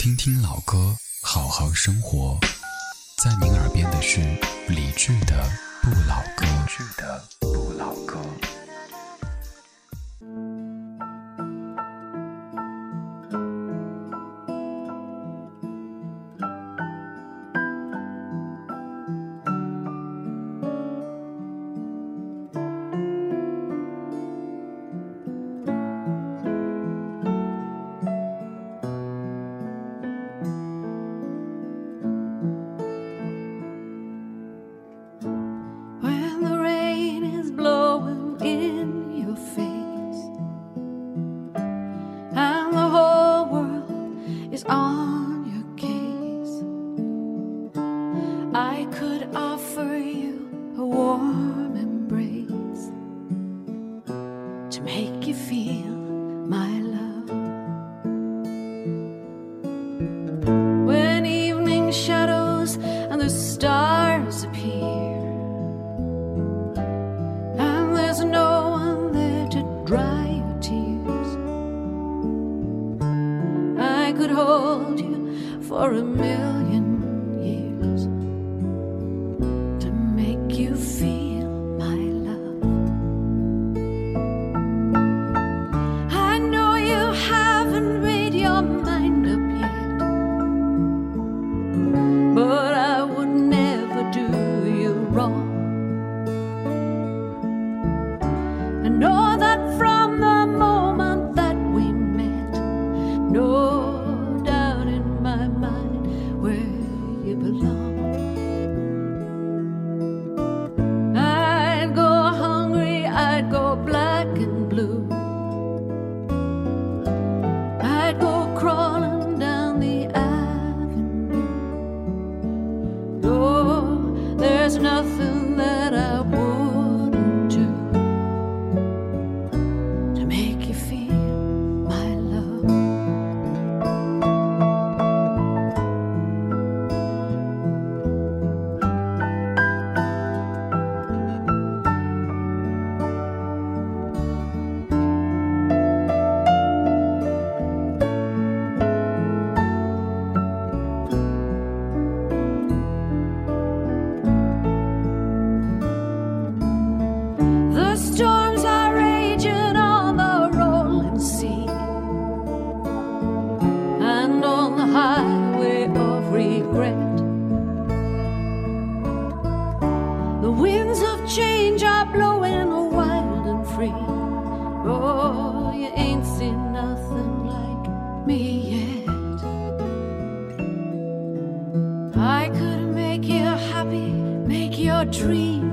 听听老歌，好好生活。在您耳边的是理智的《不老歌》。A tree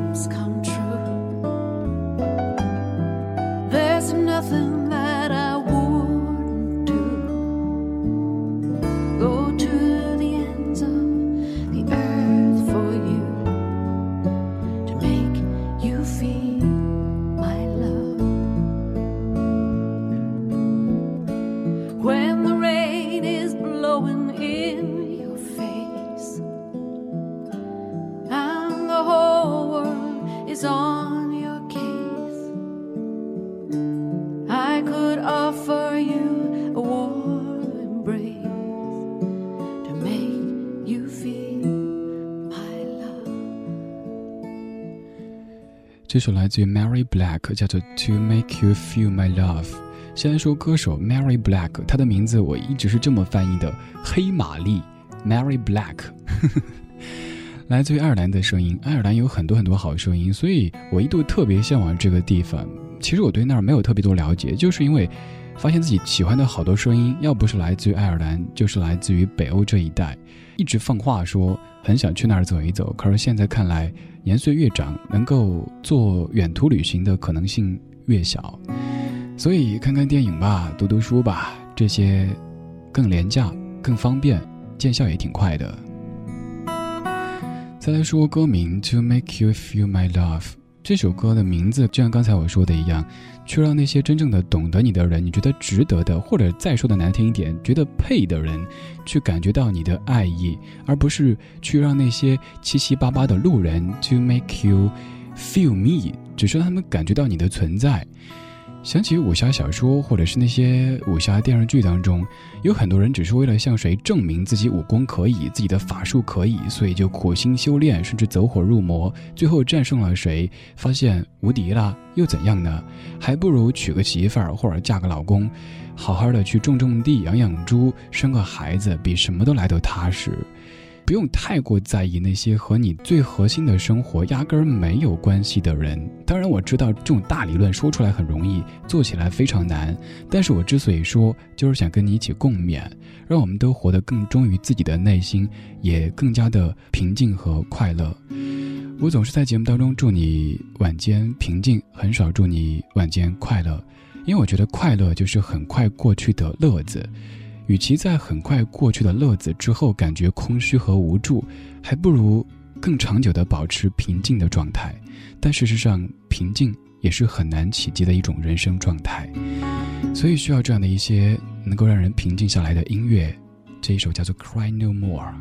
这首来自于 Mary Black，叫做《To Make You Feel My Love》。先说歌手 Mary Black，她的名字我一直是这么翻译的：黑玛丽 Mary Black。来自于爱尔兰的声音，爱尔兰有很多很多好声音，所以我一度特别向往这个地方。其实我对那儿没有特别多了解，就是因为发现自己喜欢的好多声音，要不是来自于爱尔兰，就是来自于北欧这一带。一直放话说很想去那儿走一走，可是现在看来。年岁越长，能够做远途旅行的可能性越小，所以看看电影吧，读读书吧，这些更廉价、更方便，见效也挺快的。再来说歌名《To Make You Feel My Love》。这首歌的名字就像刚才我说的一样，去让那些真正的懂得你的人，你觉得值得的，或者再说的难听一点，觉得配的人，去感觉到你的爱意，而不是去让那些七七八八的路人 to make you feel me，只是让他们感觉到你的存在。想起武侠小说，或者是那些武侠电视剧当中，有很多人只是为了向谁证明自己武功可以，自己的法术可以，所以就苦心修炼，甚至走火入魔，最后战胜了谁，发现无敌了，又怎样呢？还不如娶个媳妇儿，或者嫁个老公，好好的去种种地、养养猪、生个孩子，比什么都来得踏实。不用太过在意那些和你最核心的生活压根儿没有关系的人。当然，我知道这种大理论说出来很容易，做起来非常难。但是我之所以说，就是想跟你一起共勉，让我们都活得更忠于自己的内心，也更加的平静和快乐。我总是在节目当中祝你晚间平静，很少祝你晚间快乐，因为我觉得快乐就是很快过去的乐子。与其在很快过去的乐子之后感觉空虚和无助，还不如更长久的保持平静的状态。但事实上，平静也是很难企及的一种人生状态，所以需要这样的一些能够让人平静下来的音乐。这一首叫做《Cry No More》。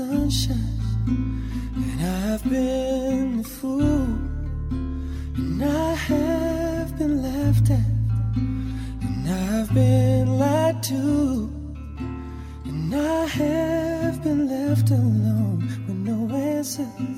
And I've been the fool, and I have been laughed at, and I've been lied to, and I have been left alone with no answers.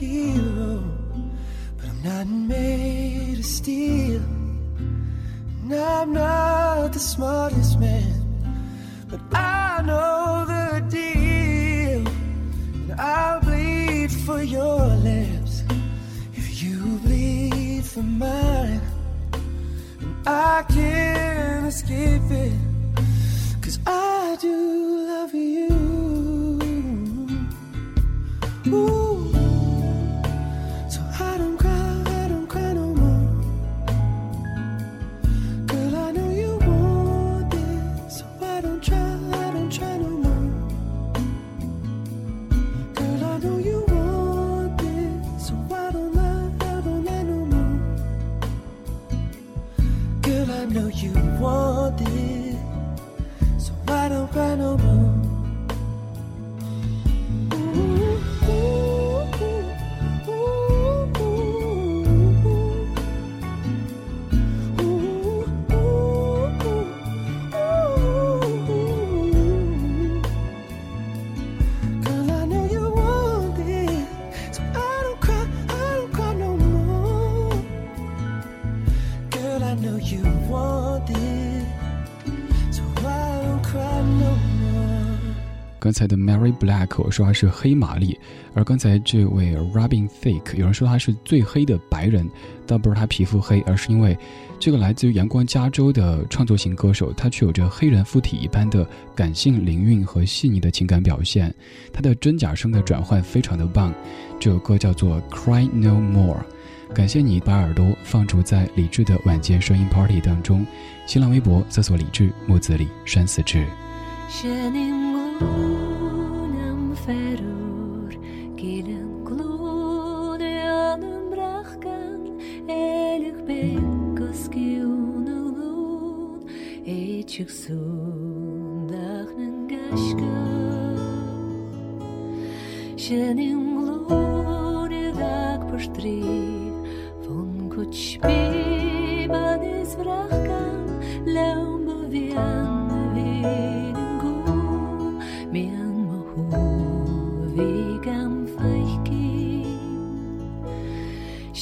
hero, but I'm not made of steel. And I'm not the smartest man, but I know the deal. And I'll bleed for your lips if you bleed for mine. And I can't escape it, cause I do love you. Ooh. Mary Black，我说她是黑玛丽，而刚才这位 Robin Thicke，有人说她是最黑的白人，倒不是她皮肤黑，而是因为这个来自于阳光加州的创作型歌手，他却有着黑人附体一般的感性灵韵和细腻的情感表现，他的真假声的转换非常的棒。这首歌叫做 Cry No More。感谢你把耳朵放逐在理智的晚间声音 Party 当中。新浪微博搜索“理智木子李山寺志”。om verur gelen klune anum elik ben koski unulun eçik sundahnen gashka shenim glune dak pushtri von kutshpi ban iz brachkan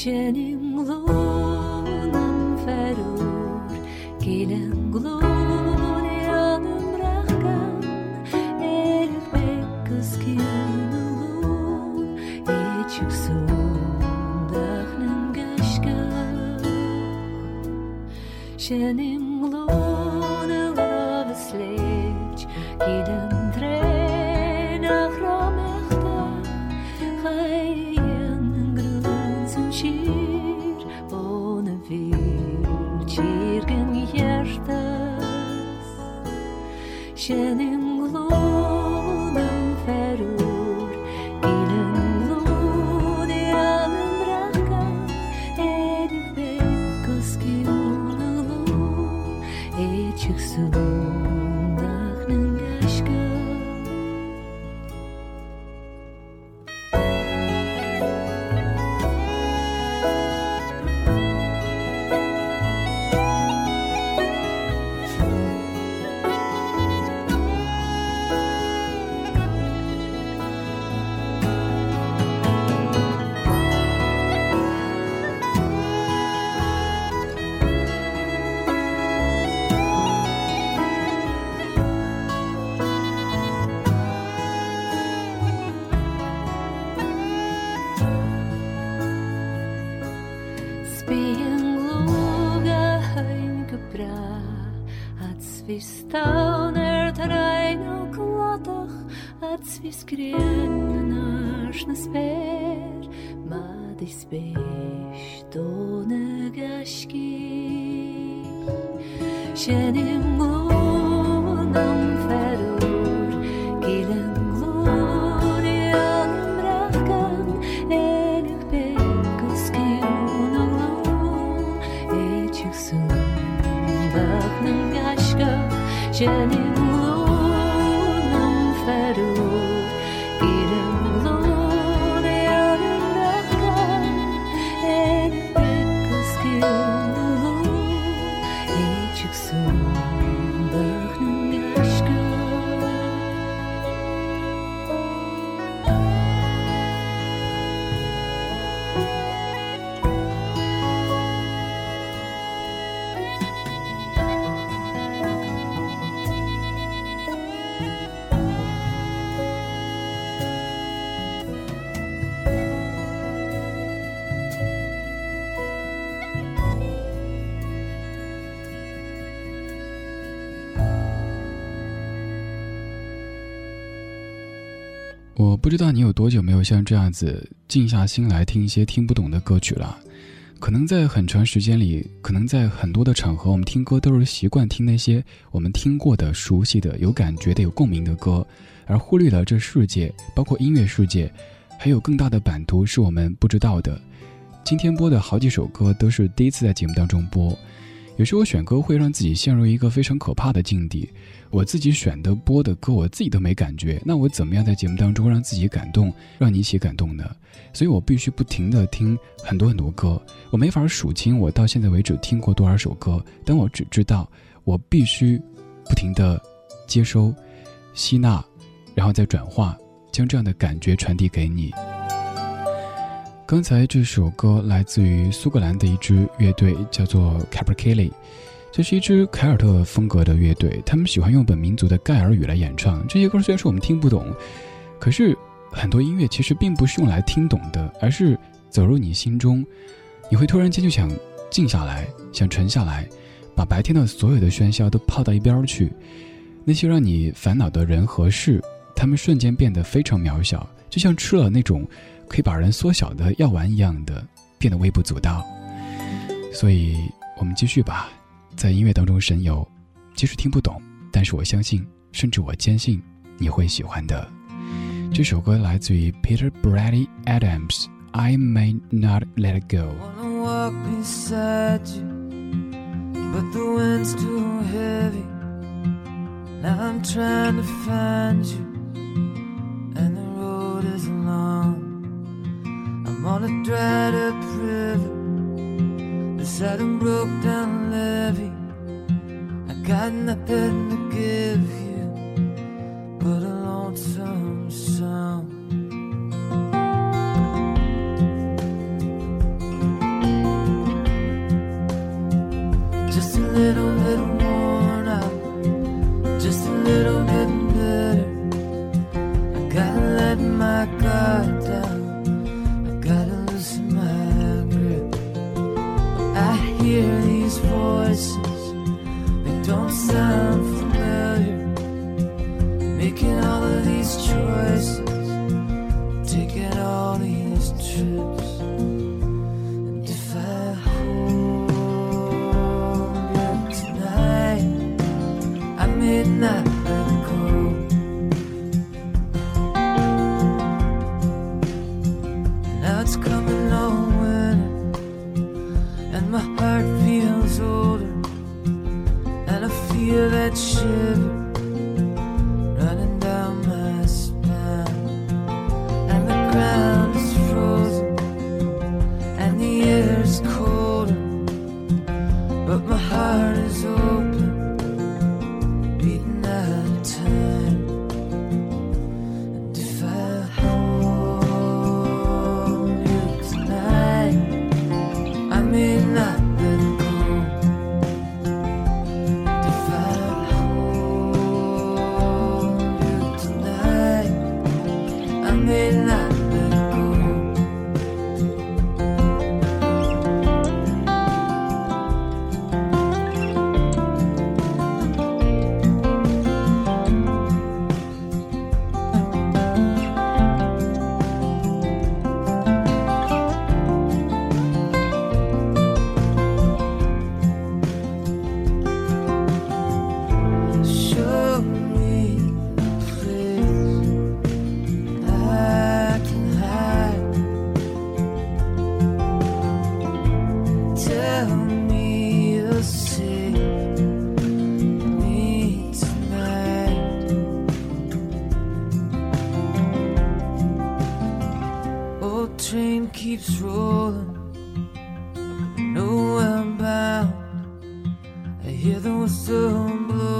cenim glonem ferur gelen glorianum racham el bekus kinulun eçüksün dachnem gashka cenim kitchen воскрен наш на спер, мады спеш до негашки. Шеним лунам ферур, гилен глориан мракан, элюк пекоским уналам, эчих сум, вахнам гашка, шеним 我不知道你有多久没有像这样子静下心来听一些听不懂的歌曲了。可能在很长时间里，可能在很多的场合，我们听歌都是习惯听那些我们听过的、熟悉的、有感觉的、有共鸣的歌，而忽略了这世界，包括音乐世界，还有更大的版图是我们不知道的。今天播的好几首歌都是第一次在节目当中播。有时候选歌会让自己陷入一个非常可怕的境地，我自己选的播的歌，我自己都没感觉，那我怎么样在节目当中让自己感动，让你一起感动呢？所以我必须不停的听很多很多歌，我没法数清我到现在为止听过多少首歌，但我只知道我必须不停的接收、吸纳，然后再转化，将这样的感觉传递给你。刚才这首歌来自于苏格兰的一支乐队，叫做 Capercaillie。这是一支凯尔特风格的乐队，他们喜欢用本民族的盖尔语来演唱这些歌。虽然说我们听不懂，可是很多音乐其实并不是用来听懂的，而是走入你心中，你会突然间就想静下来，想沉下来，把白天的所有的喧嚣都抛到一边去，那些让你烦恼的人和事，他们瞬间变得非常渺小，就像吃了那种可以把人缩小的药丸一样的，变得微不足道。所以，我们继续吧。在音乐当中神游，即使听不懂，但是我相信，甚至我坚信你会喜欢的。这首歌来自于 Peter Brady Adams，《I May Not Let It Go》。But the wind's too heavy. Now I'm trying to find you, on a dried up river beside a broke down levee. I got nothing to give you but a lonesome song. Just a little bit feel that shiver blossom blue.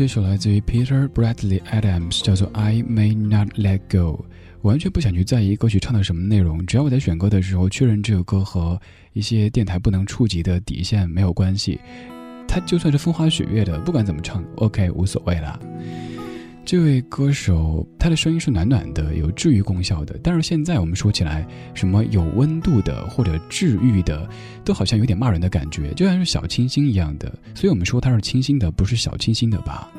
这首来自于 Peter Bradley Adams，叫做《I May Not Let Go》。完全不想去在意歌曲唱的什么内容，只要我在选歌的时候确认这首歌和一些电台不能触及的底线没有关系，它就算是风花雪月的，不管怎么唱，OK 无所谓了。这位歌手，他的声音是暖暖的，有治愈功效的。但是现在我们说起来，什么有温度的或者治愈的，都好像有点骂人的感觉，就像是小清新一样的。所以我们说他是清新的，不是小清新的吧？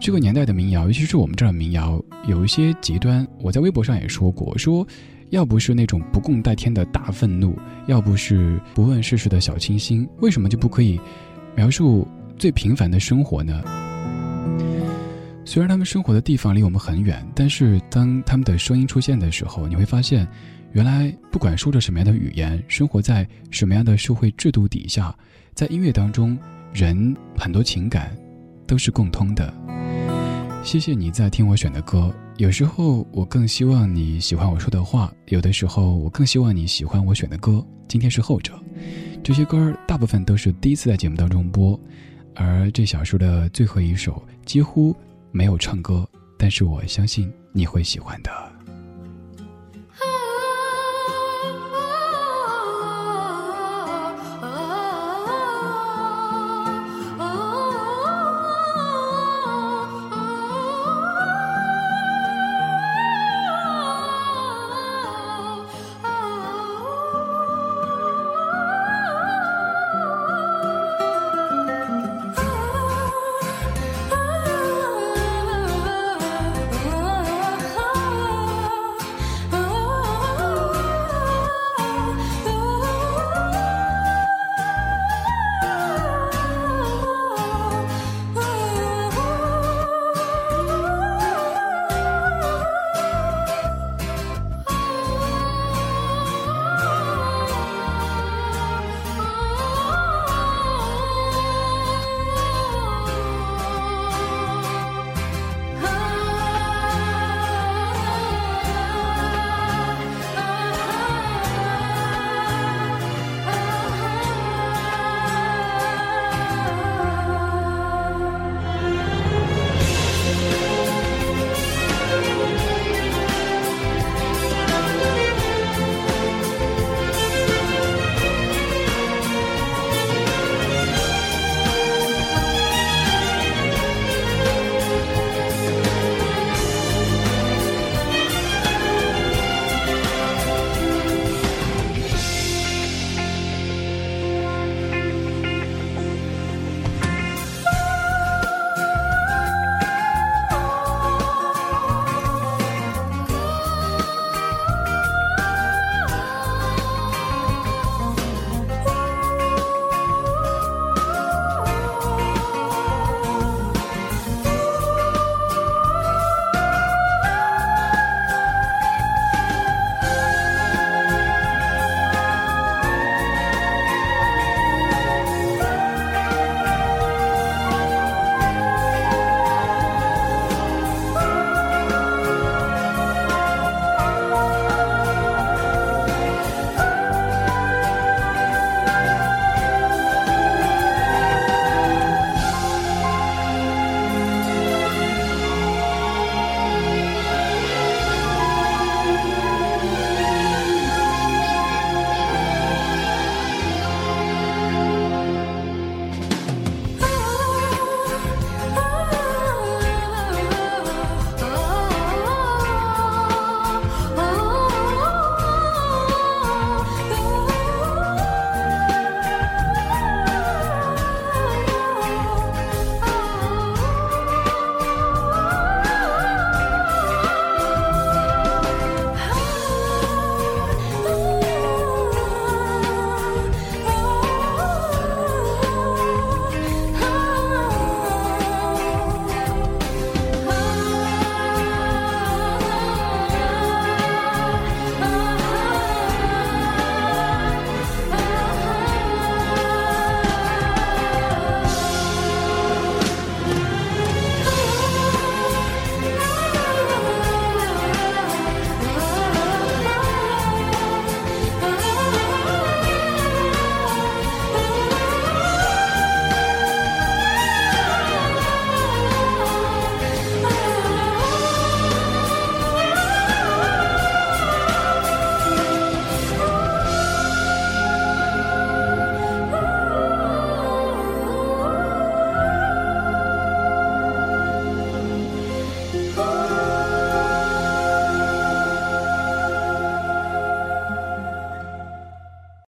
这个年代的民谣，尤其是我们这儿的民谣，有一些极端。我在微博上也说过，说要不是那种不共戴天的大愤怒，要不是不问世事的小清新，为什么就不可以描述最平凡的生活呢？虽然他们生活的地方离我们很远，但是当他们的声音出现的时候，你会发现，原来不管说着什么样的语言，生活在什么样的社会制度底下，在音乐当中，人很多情感都是共通的。谢谢你在听我选的歌，有时候我更希望你喜欢我说的话，有的时候我更希望你喜欢我选的歌。今天是后者，这些歌大部分都是第一次在节目当中播，而这小说的最后一首几乎。没有唱歌，但是我相信你会喜欢的。